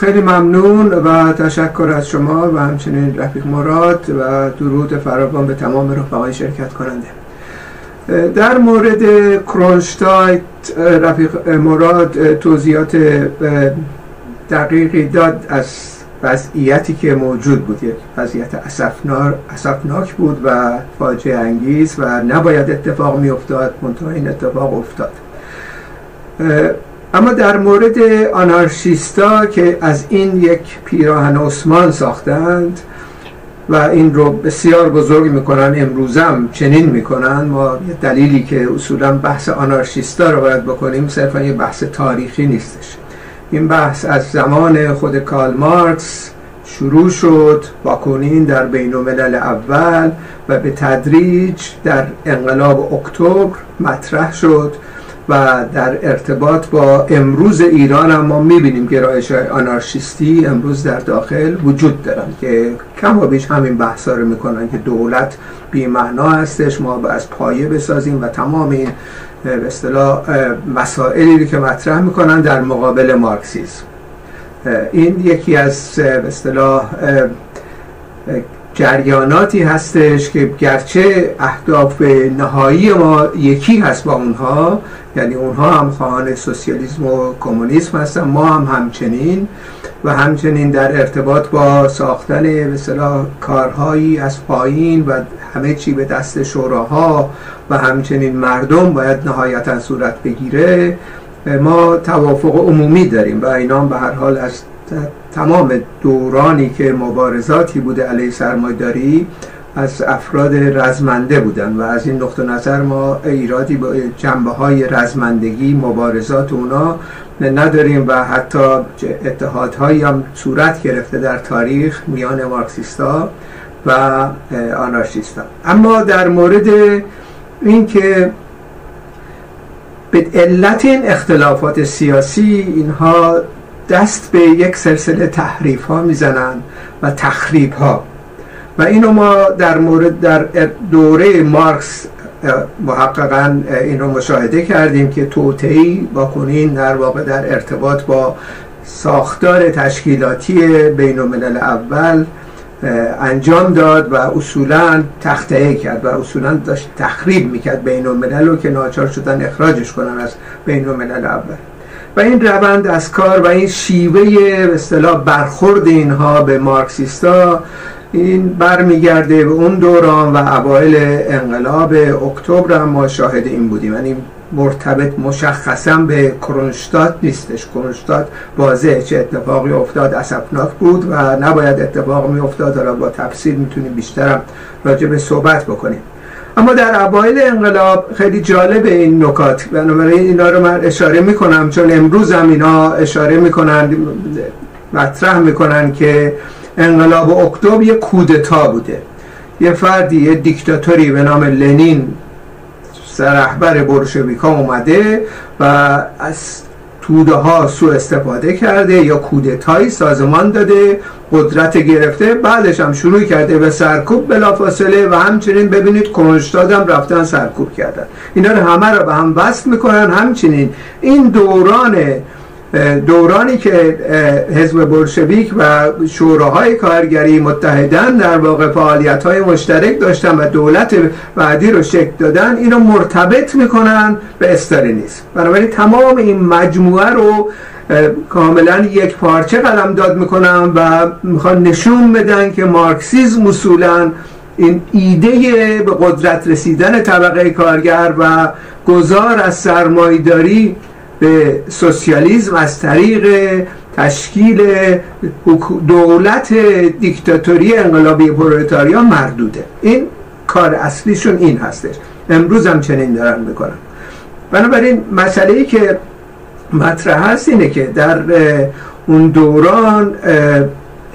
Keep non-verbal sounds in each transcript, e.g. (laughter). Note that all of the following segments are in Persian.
خیلی ممنون و تشکر از شما و همچنین رفیق مراد و درود فراوان به تمام رفقای شرکت کننده. در مورد کرونشتایت رفیق مراد توضیحات دقیقی داد از وضعیتی که موجود بود. یک وضعیت اصفناک بود و فاجعه انگیز و نباید اتفاق می افتاد این اتفاق افتاد. اما در مورد آنارشیستا که از این یک پیراهن عثمان ساختند و این رو بسیار بزرگ می‌کنن امروزم چنین می‌کنن. ما دلیلی که اصولا بحث آنارشیستا رو باید بکنیم صرفا یه بحث تاریخی نیستش. این بحث از زمان خود کارل مارکس شروع شد کنین در بین اول و به تدریج در انقلاب اکتبر مطرح شد. و در ارتباط با امروز ایران هم ما می‌بینیم گرایش آنارشیستی امروز در داخل وجود دارن که کم و بیش همین بحثا رو می‌کنن که دولت بیمعنا هستش ما از پایه بسازیم و تمام این به اصطلاح مسائلی که مطرح می‌کنن در مقابل مارکسیسم این یکی از به اصطلاح جریاناتی هستش که گرچه اهداف نهایی ما یکی هست با اونها یعنی اونها هم خواهان سوسیالیسم و کمونیسم هستن ما هم همچنین و همچنین در ارتباط با ساختن مثلا کارهایی از پایین و همه چی به دست شوراها و همچنین مردم باید نهایتا صورت بگیره ما توافق عمومی داریم و اینا به هر حال از تمام دورانی که مبارزاتی بوده علیه سرمایداری از افراد رزمنده بودن و از این نقطه نظر ما ایرادی با جنبه های رزمندگی مبارزات اونا نداریم و حتی اتحادهایی هم صورت گرفته در تاریخ میان مارکسیستا و آنارشیستا. اما در مورد اینکه به علت این اختلافات سیاسی اینها دست به یک سلسله تحریف ها می‌زنن و تخریب ها. و اینو ما در مورد در دوره مارکس محققا این رو مشاهده کردیم که توتعی با کنین در واقع در ارتباط با ساختار تشکیلاتی بین الملل اول انجام داد و اصولا تخته کرد و اصولا داشت تخریب می‌کرد بین الملل رو که ناچار شدن اخراجش کنن از بین الملل اول. و این روند از کار و این شیوه به اصطلاح برخورد اینها به مارکسیستا این برمیگرده به اون دوران و اوایل انقلاب اکتبر هم ما شاهد این بودیم. یعنی مرتبط مشخصا به کرونشتات نیستش. کرونشتات واضح چه اتفاقی افتاد اسفناک بود و نباید اتفاق می افتاد حالا با تفصیل می‌تونیم بیشترم راجع به صحبت بکنیم. اما در اوایل انقلاب خیلی جالب این نکات. بنابراین اینا رو من اشاره می‌کنم چون امروز هم اینا اشاره می‌کنن مطرح می‌کنن که انقلاب اکتبر یه کودتا بوده. یه فردی یه دیکتاتوری به نام لنین رهبر بولشویکا اومده و از توده ها سو استفاده کرده یا کودتایی سازمان داده قدرت گرفته بعدش هم شروع کرده به سرکوب بلافاصله و همچنین ببینید کنشتاد هم رفتن سرکوب کردن. اینا رو همه رو به هم وصل می‌کنن. همچنین این دوران دورانی که حزب بلشویک و شوراهای کارگری متحدن در واقع فعالیت های مشترک داشتن و دولت بعدی رو شکل دادن اینو مرتبط می‌کنن به استالینیسم. بنابراین تمام این مجموعه رو کاملا یک پارچه قلم داد می‌کنن و می‌خوان نشون بدن که مارکسیزم اصولا این ایده به قدرت رسیدن طبقه کارگر و گذار از سرمایداری به سوسیالیسم از طریق تشکیل دولت دیکتاتوری انقلابی پرولتاریا مردوده. این کار اصلیشون این هستش. امروز هم چنین دارن می‌کنن. بنابراین مسئله ای که مطرح هست اینه که در اون دوران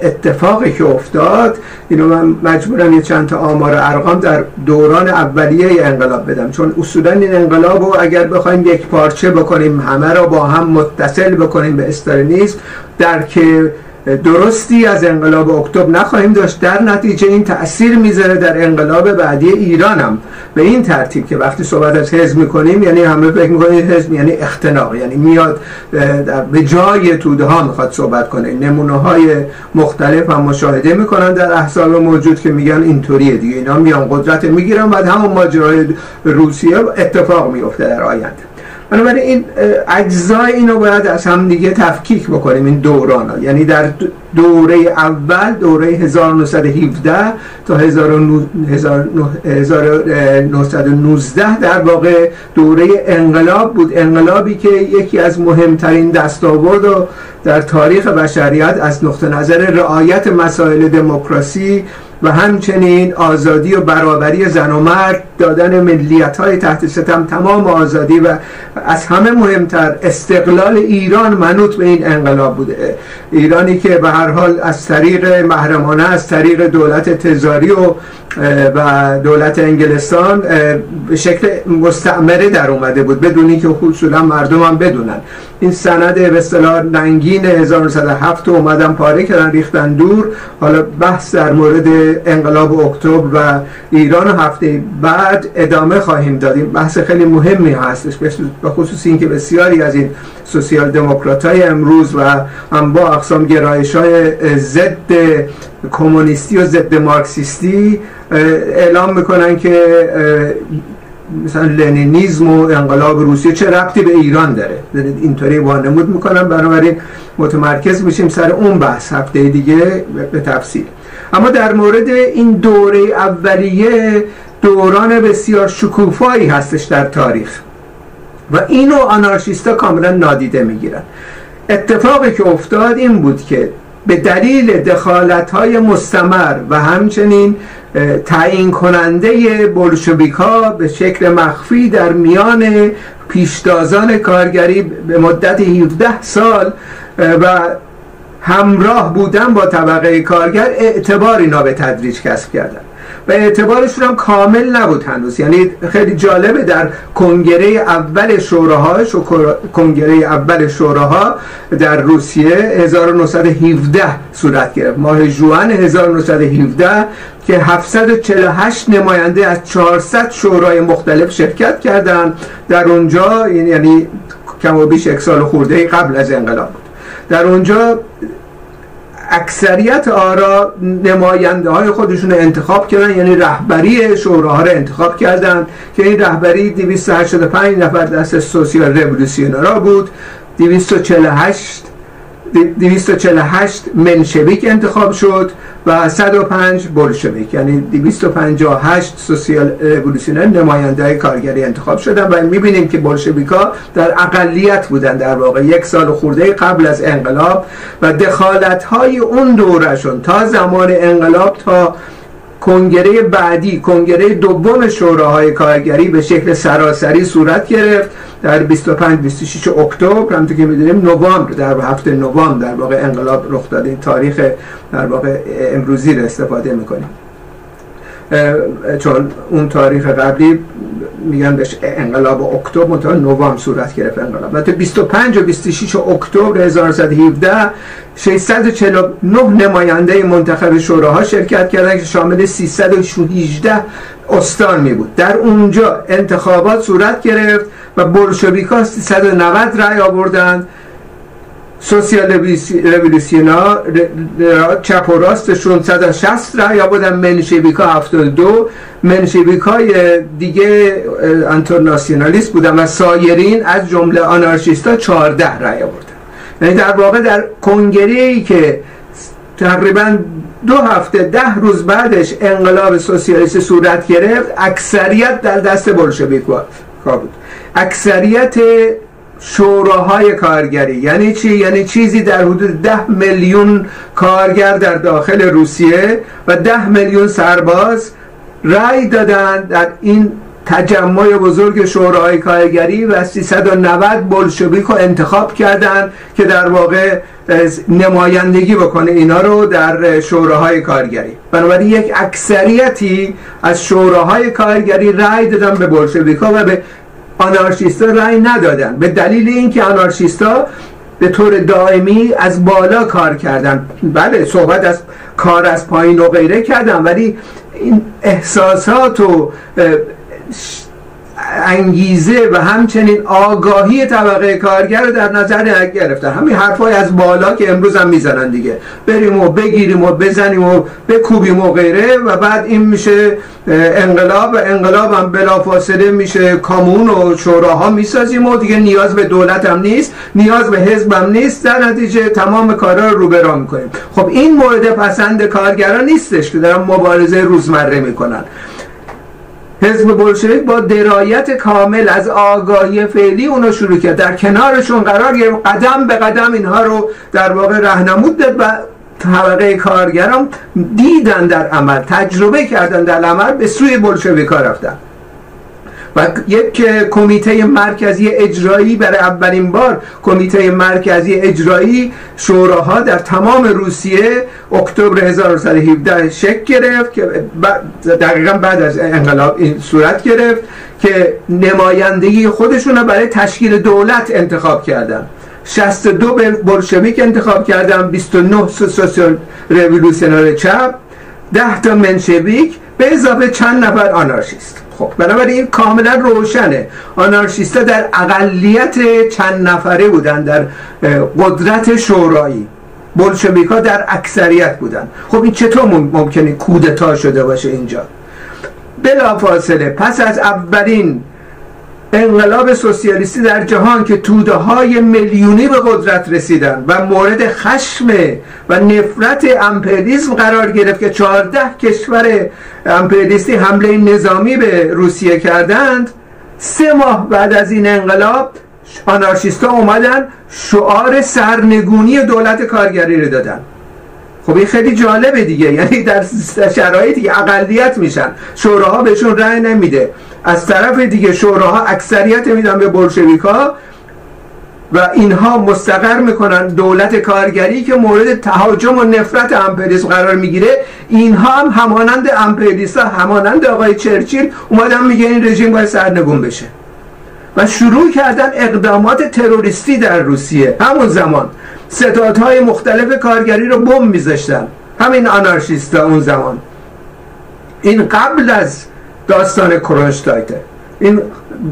اتفاقی که افتاد اینو من مجبورم یه چند تا آمار ارقام در دوران اولیه انقلاب بدم. چون اصولا این انقلاب رو اگر بخوایم یک پارچه بکنیم همه را با هم متصل بکنیم به استالینیسم در که درستی از انقلاب اکتبر نخواهیم داشت. در نتیجه این تاثیر می‌ذاره در انقلاب بعدی ایران هم به این ترتیب که وقتی صحبت از حزب می‌کنیم یعنی همه فکر می‌کنیم حزب یعنی اختناق یعنی میاد به جای توده ها می‌خواد صحبت کنه. نمونه های مختلف هم مشاهده می‌کنن در احزاب موجود که میگن اینطوریه دیگه. اینا میان قدرت می‌گیرن بعد همون ماجرای روسیه اتفاق میفته در آینده. بنابراین این اجزای اینو باید از هم دیگه تفکیک بکنیم این دوران ها. یعنی در دوره اول دوره 1917 تا 1919 در واقع دوره انقلاب بود انقلابی که یکی از مهمترین دستاورد در تاریخ بشریت از نقطه نظر رعایت مسائل دموکراسی و همچنین آزادی و برابری زن و مرد دادن ملیت های تحت ستم تمام آزادی و از همه مهمتر استقلال ایران منوط به این انقلاب بوده. ایرانی که به هر حال از طریق محرمانه از طریق دولت تزاری و و دولت انگلستان به شکل مستعمره در اومده بود بدونی که اصولا مردم هم بدونن. این سند به اصطلاح ننگین 1907 اومدن پاره کردن ریختن دور. حالا بحث در مورد انقلاب اکتبر و ایران هفته بعد ادامه خواهیم دادیم بحث خیلی مهمی هستش به خصوص اینکه بسیاری از این سوسیال دموکرات های امروز و هم با اقسام گرایش های ضد کمونیستی و ضد مارکسیستی اعلام می‌کنن که مثلا لنینیزم و انقلاب روسیه چه ربطی به ایران داره؟ اینطوری وانمود می‌کنن بنابراین متمرکز میشیم سر اون بحث. هفته دیگه به تفصیل. اما در مورد این دوره اولیه دوران بسیار شکوفایی هستش در تاریخ. و اینو آنارشیستا کاملا نادیده می‌گیرن. اتفاقی که افتاد این بود که به دلیل دخالت های مستمر و همچنین تعیین کننده بلشویکا به شکل مخفی در میان پیشتازان کارگری به مدت 17 سال و همراه بودن با طبقه کارگر اعتبار اینا به تدریج کسب کردن و اعتبارشون هم کامل نبود هنوز. یعنی خیلی جالبه در کنگره اول شوراها کنگره اول شوراها در روسیه 1917 صورت گرفت. ماه جوان 1917 که 748 نماینده از 400 شورای مختلف شرکت کردند. در اونجا یعنی کم و بیش یک سال خورده قبل از انقلاب بود. در اونجا اکثریت آرا نماینده های خودشون انتخاب کردن یعنی رهبری شوراها رو انتخاب کردن که این رهبری 285 نفر دست سوسیال رولوسیونرا بود 248 248 منشویک انتخاب شد و 105 بولشویک یعنی 258 سوسیال رولوسیونر نماینده کارگری انتخاب شدن و می‌بینیم که بولشویکا در اقلیت بودن در واقع. یک سال خورده قبل از انقلاب و دخالت های اون دورشون تا زمان انقلاب تا کنگره بعدی کنگره دوم شوراهای کارگری به شکل سراسری صورت گرفت در 25 26 اکتبر. همونطور که می‌دونیم نوامبر در هفته نوامبر در واقع انقلاب رخ داده این تاریخ در واقع امروزی رو استفاده می‌کنیم. چون اون تاریخ قبلی میگن بهش انقلاب اکتبر منتها نوامبر صورت گرفت انقلاب. و 25 و 26 اکتبر 1917 649 نماینده منتخب شوراها شرکت کردن که شامل 318 استان می بود. در اونجا انتخابات صورت گرفت و بولشویکا 390 رای آوردند. سوسیال ها چپ و راستشون 160 رای آوردن منشویکا 72 منشویکای دیگه انترناسیونالیست بودن و سایرین از جمله آنارشیستا 14 رای آوردن. یعنی در واقع در کنگره ای که تقریبا دو هفته ده روز بعدش انقلاب سوسیالیست صورت گرفت اکثریت در دست بولشویکا بود. اکثریت شوراهای کارگری. یعنی چی؟ یعنی چیزی در حدود ده میلیون کارگر در داخل روسیه و ده میلیون سرباز رأی دادن در این تجمع بزرگ شوراهای کارگری و 390 بلشویک رو انتخاب کردند که در واقع نمایندگی بکنه. اینا رو در شوراهای کارگری. بنابراین یک اکثریتی از شوراهای کارگری رأی دادن به بلشویکا و به آنارشیستا رأی ندادن. به دلیل اینکه آنارشیستا به طور دائمی از بالا کار کردن. بله صحبت از کار از پایین و غیره کردن. ولی این احساسات و انگیزه و همچنین آگاهی طبقه کارگر رو در نظر گرفتن همین حرفای از بالا که امروز هم می‌زنن دیگه. بریم و بگیریم و بزنیم و بکوبیم و غیره و بعد این میشه انقلاب و انقلاب هم بلا فاصله میشه. کامون و شوراها می‌سازیم و دیگه نیاز به دولت هم نیست نیاز به حزب هم نیست. در نتیجه تمام کارا رو برا می‌کنیم. خب این مورد پسند کارگران نیستش که دارن مبارزه روزمره می‌کنن. حزب بلشویک با درایت کامل از آگاهی فعلی اونو شروع کرد. در کنارشون قرار گرفت قدم به قدم اینها رو در واقع رهنمود داد و طبقه کارگران دیدن در عمل تجربه کردن در عمل به سوی بلشویکا رفتن. و یک کمیته مرکزی اجرایی برای اولین بار کمیته مرکزی اجرایی شوراها در تمام روسیه اکتبر 1917 شکل گرفت که دقیقا بعد از انقلاب این صورت گرفت که نمایندگی خودشون برای تشکیل دولت انتخاب کردن. 62 بلشویک انتخاب کردن 29 سوسیال ریولوشنر چپ 10 تا منشویک به اضافه چند نفر آنارشیست. خب بنابراین این کاملا روشنه. آنارشیستا در اقلیت چند نفره بودن در قدرت شورایی. بلشویکا در اکثریت بودن. خب این چطور ممکنه کودتا شده باشه اینجا؟ بلافاصله پس از اولین انقلاب سوسیالیستی در جهان که توده های میلیونی به قدرت رسیدن و مورد خشم و نفرت امپریالیسم قرار گرفت که 14 کشور امپریالیستی حمله نظامی به روسیه کردند سه ماه بعد از این انقلاب آنارشیستا اومدن شعار سرنگونی دولت کارگری رو دادن. خب این خیلی جالبه دیگه. (laughs) یعنی در شرایطی اقلیت میشن شوراها بهشون رأی نمیده. از طرف دیگه شوراها اکثریت میدن به بلشویکا و اینها مستقر می‌کنن دولت کارگری که مورد تهاجم و نفرت امپریالیسم قرار می‌گیره. اینها هم همانند امپریالیست همانند آقای چرچیل اومدن میگه این رژیم باید سرنگون بشه. و شروع کردن اقدامات تروریستی در روسیه. همون زمان. ستادهای مختلف کارگری رو بم میذاشتن. همین آنارشیستا اون زمان. این قبل از داستان کرونشتایته این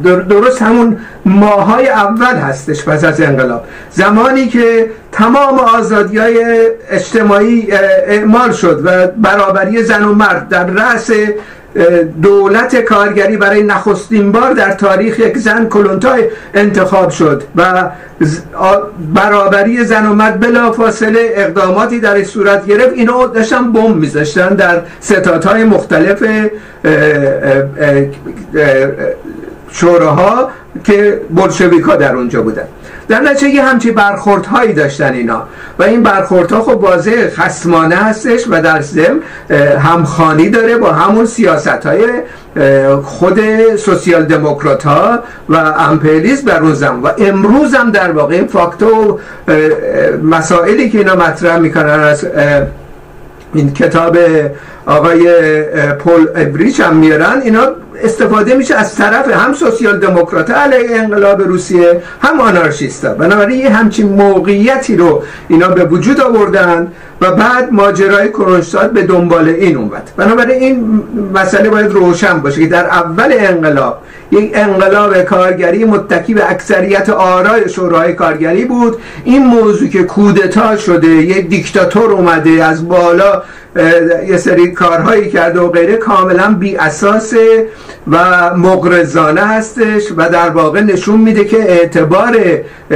درست همون ماهای اول هستش پس از انقلاب. زمانی که تمام آزادی های اجتماعی اعمال شد و برابری زن و مرد در رأس دولت کارگری برای نخستین بار در تاریخ یک زن کلونتای انتخاب شد و برابری زن و مرد بلا فاصله اقداماتی در صورت گرفت. اینا داشتن بمب میذاشتن در ستادهای مختلف شوراها که بلشویکا در اونجا بودن. در نتیجه یه همچی برخوردهایی داشتن اینا. و این برخوردها خب واضح خسمانه هستش و در ضمن همخانی داره با همون سیاست های خود سوسیال دموکرات ها و امپریالیسم در اون و امروز هم در واقع این فاکتور مسائلی که اینا مطرح می‌کنن از این کتاب آقای پول ابریچ هم میارن. اینا استفاده میشه از طرف هم سوسیال دموکرات علیه انقلاب روسیه هم آنارشیستا. بنابراین یه همچین موقعیتی رو اینا به وجود آوردن و بعد ماجرای کرونشتاد به دنبال این اومد. بنابراین این مسئله باید روشن باشه که در اول انقلاب یک انقلاب کارگری متکی به اکثریت آرای شورای کارگری بود. این موضوع که کودتا شده یک دیکتاتور اومده از بالا یه سری کارهایی کرده و غیره. کاملا بی اساسه و مغرزانه هستش و در واقع نشون میده که اعتبار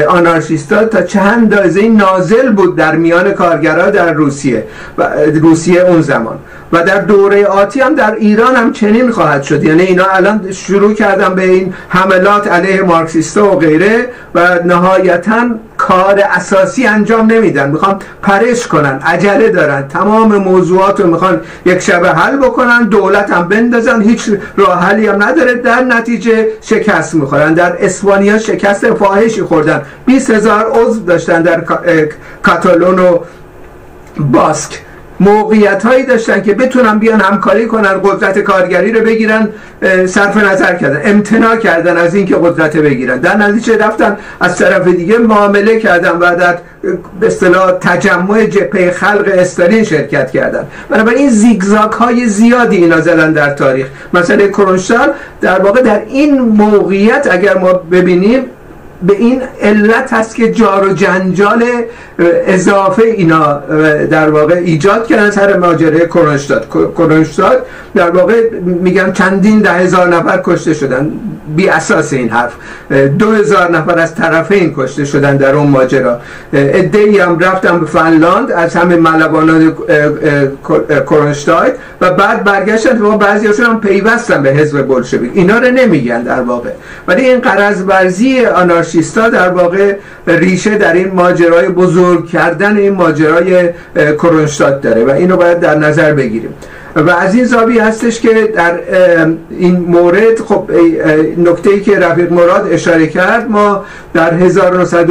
آنارشیستا تا چند اندازه نازل بود در میان کارگرها در روسیه و روسیه اون زمان. و در دوره آتی هم در ایران هم چنین خواهد شد. یعنی اینا الان شروع کردن به این حملات علیه مارکسیستا و غیره و نهایتا کار اساسی انجام نمیدن. می‌خوان پرش کنن. عجله دارن. تمام موضوعات رو می‌خوان یک شبه حل بکنن دولت هم بندازن هیچ راه حلی هم نداره. در نتیجه شکست می‌خورن. در اسپانیا شکست فاحشی خوردن. 20 هزار عضو داشتن در کاتالون و باسک. موقعیت هایی داشتن که بتونن بیان همکاری کنن قدرت کارگری رو بگیرن صرف نظر کردن امتناع کردن از اینکه قدرت بگیرن. در نتیجه رفتن از طرف دیگه معامله کردن و در به اصطلاح تجمع جبهه خلق استالین شرکت کردن. بنابراین زیگزاک های زیادی اینا زدن در تاریخ. مثلا کرونشتال در واقع در این موقعیت اگر ما ببینیم به این علت هست که جار و جنجال اضافه اینا در واقع ایجاد کردن سر ماجرای کرونشتاد کرونشتاد در واقع میگم چندین ده هزار نفر کشته شدن. بی اساس این حرف. دو هزار نفر از طرفین کشته شدن در اون ماجرا. ادهی هم رفتن به فنلاند از همه ملبانان کرونشتاید و بعد برگشتن. و بعضی هم پیوستن به حزب بلشویک. اینا رو نمیگن در واقع. ولی این قرض ورزی آنارشیستا در واقع ریشه در این ماجرای بزرگ کردن این ماجرای کرونشتاد داره و اینو باید در نظر بگیریم. و از این زاویه هستش که در این مورد خب نکته ای که رفیق مراد اشاره کرد ما در 1900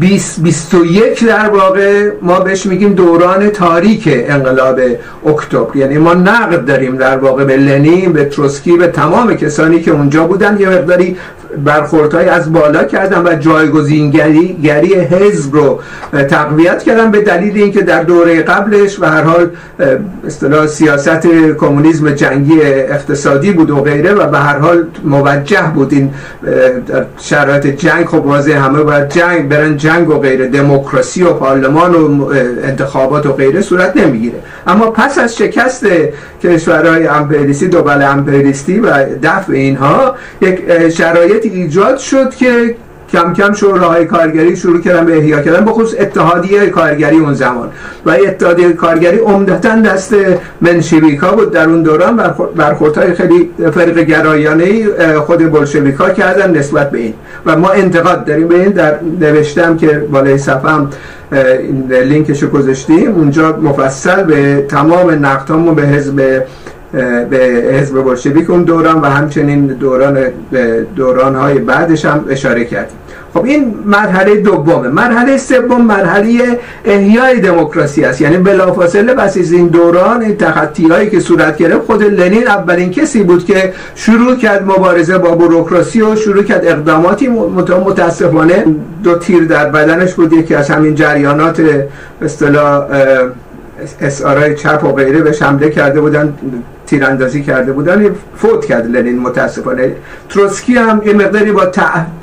2021 در واقع ما بهش میگیم دوران تاریک انقلاب اکتبر. یعنی ما نقد داریم در واقع به لنین به تروسکی به تمام کسانی که اونجا بودن. یه مقداری برخوردهای از بالا کردن و جایگزینگری گری حزب رو تقویت کردن به دلیل اینکه در دوره قبلش و هر حال اصطلاح سیاست کمونیسم جنگی اقتصادی بود و غیره و به هر حال موجه بود. این شرایط جنگ خب واضح همه باید جنگ برن جنگ و غیره دموکراسی و پارلمان و انتخابات و غیره صورت نمی‌گیره. اما پس از شکست کشورهای امپریستی دوبل امپریستی و دفع اینها یک شرایط ایجاد شد که کم کم شوراهای کارگری شروع کردن به احیا کردن. بخصوص اتحادیه کارگری اون زمان. و اتحادیه کارگری عمدتا دست منشویکا بود در اون دوران برخوردهای خیلی فرق گرایانه خود بلشویکا کردن نسبت به این. و ما انتقاد داریم به این در نوشتم که بالای صفحه هم لینکشو گذاشتیم. اونجا مفصل به تمام نقدهامون به حزب به حزب بلشویک اون دوران و همچنین دوران دوران های بعدش هم اشاره کردیم خب این مرحله دومه. مرحله سوم مرحله احیای دموکراسی است. یعنی بلافاصله پس از این دوران این تخطی هایی که صورت گرفت خود لنین اولین کسی بود که شروع کرد مبارزه با بوروکراسی و شروع کرد اقداماتی. متاسفانه دو تیر در بدنش بود. یکی از همین جریانات اصطلاح اسارای چپ و غیره بهش حمله کرده بودن تیراندازی کرده بودن فوت کرد لنین متاسفانه. تروتسکی هم یه مقداری با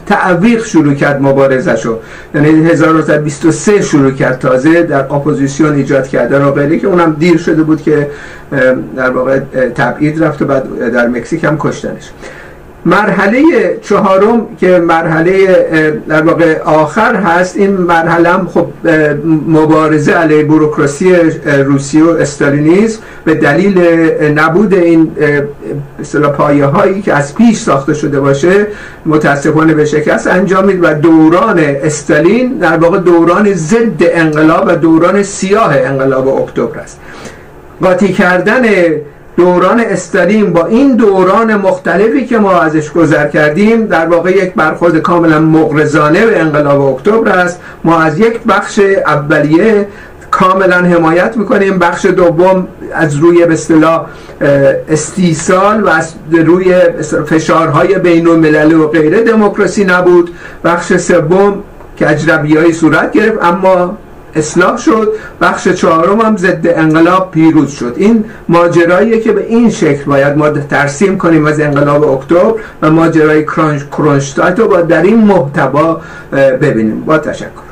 تعویق شروع کرد مبارزشو. یعنی 1923 شروع کرد تازه در اپوزیسیون ایجاد کردن و غیره که اونم دیر شده بود که در واقع تبعید رفت و بعد در مکزیک هم کشتنش. مرحله چهارم که مرحله در واقع آخر هست این مرحله هم خب مبارزه علیه بروکراسی روسیه و استالینیسم به دلیل نبود این اصطلاح پایه هایی که از پیش ساخته شده باشه متاسفانه به شکست انجامید و دوران استالین در واقع دوران ضد انقلاب و دوران سیاه انقلاب اکتبر است. قاطی کردن دوران استالین با این دوران مختلفی که ما ازش گذر کردیم در واقع یک برخورد کاملا مغرضانه به انقلاب اکتبر است. ما از یک بخش اولیه کاملا حمایت می‌کنیم. بخش دوم از روی به اصطلاح استیصال و از روی فشارهای بین و غیره دموکراسی نبود. بخش سوم که اجربی صورت گرفت اما اصلاح شد بخش چهارم هم ضد انقلاب پیروز شد. این ماجراییه که به این شکل باید ما ترسیم کنیم از انقلاب اکتبر و ماجرای کرونشتایت رو با در این محتوا ببینیم. با تشکر.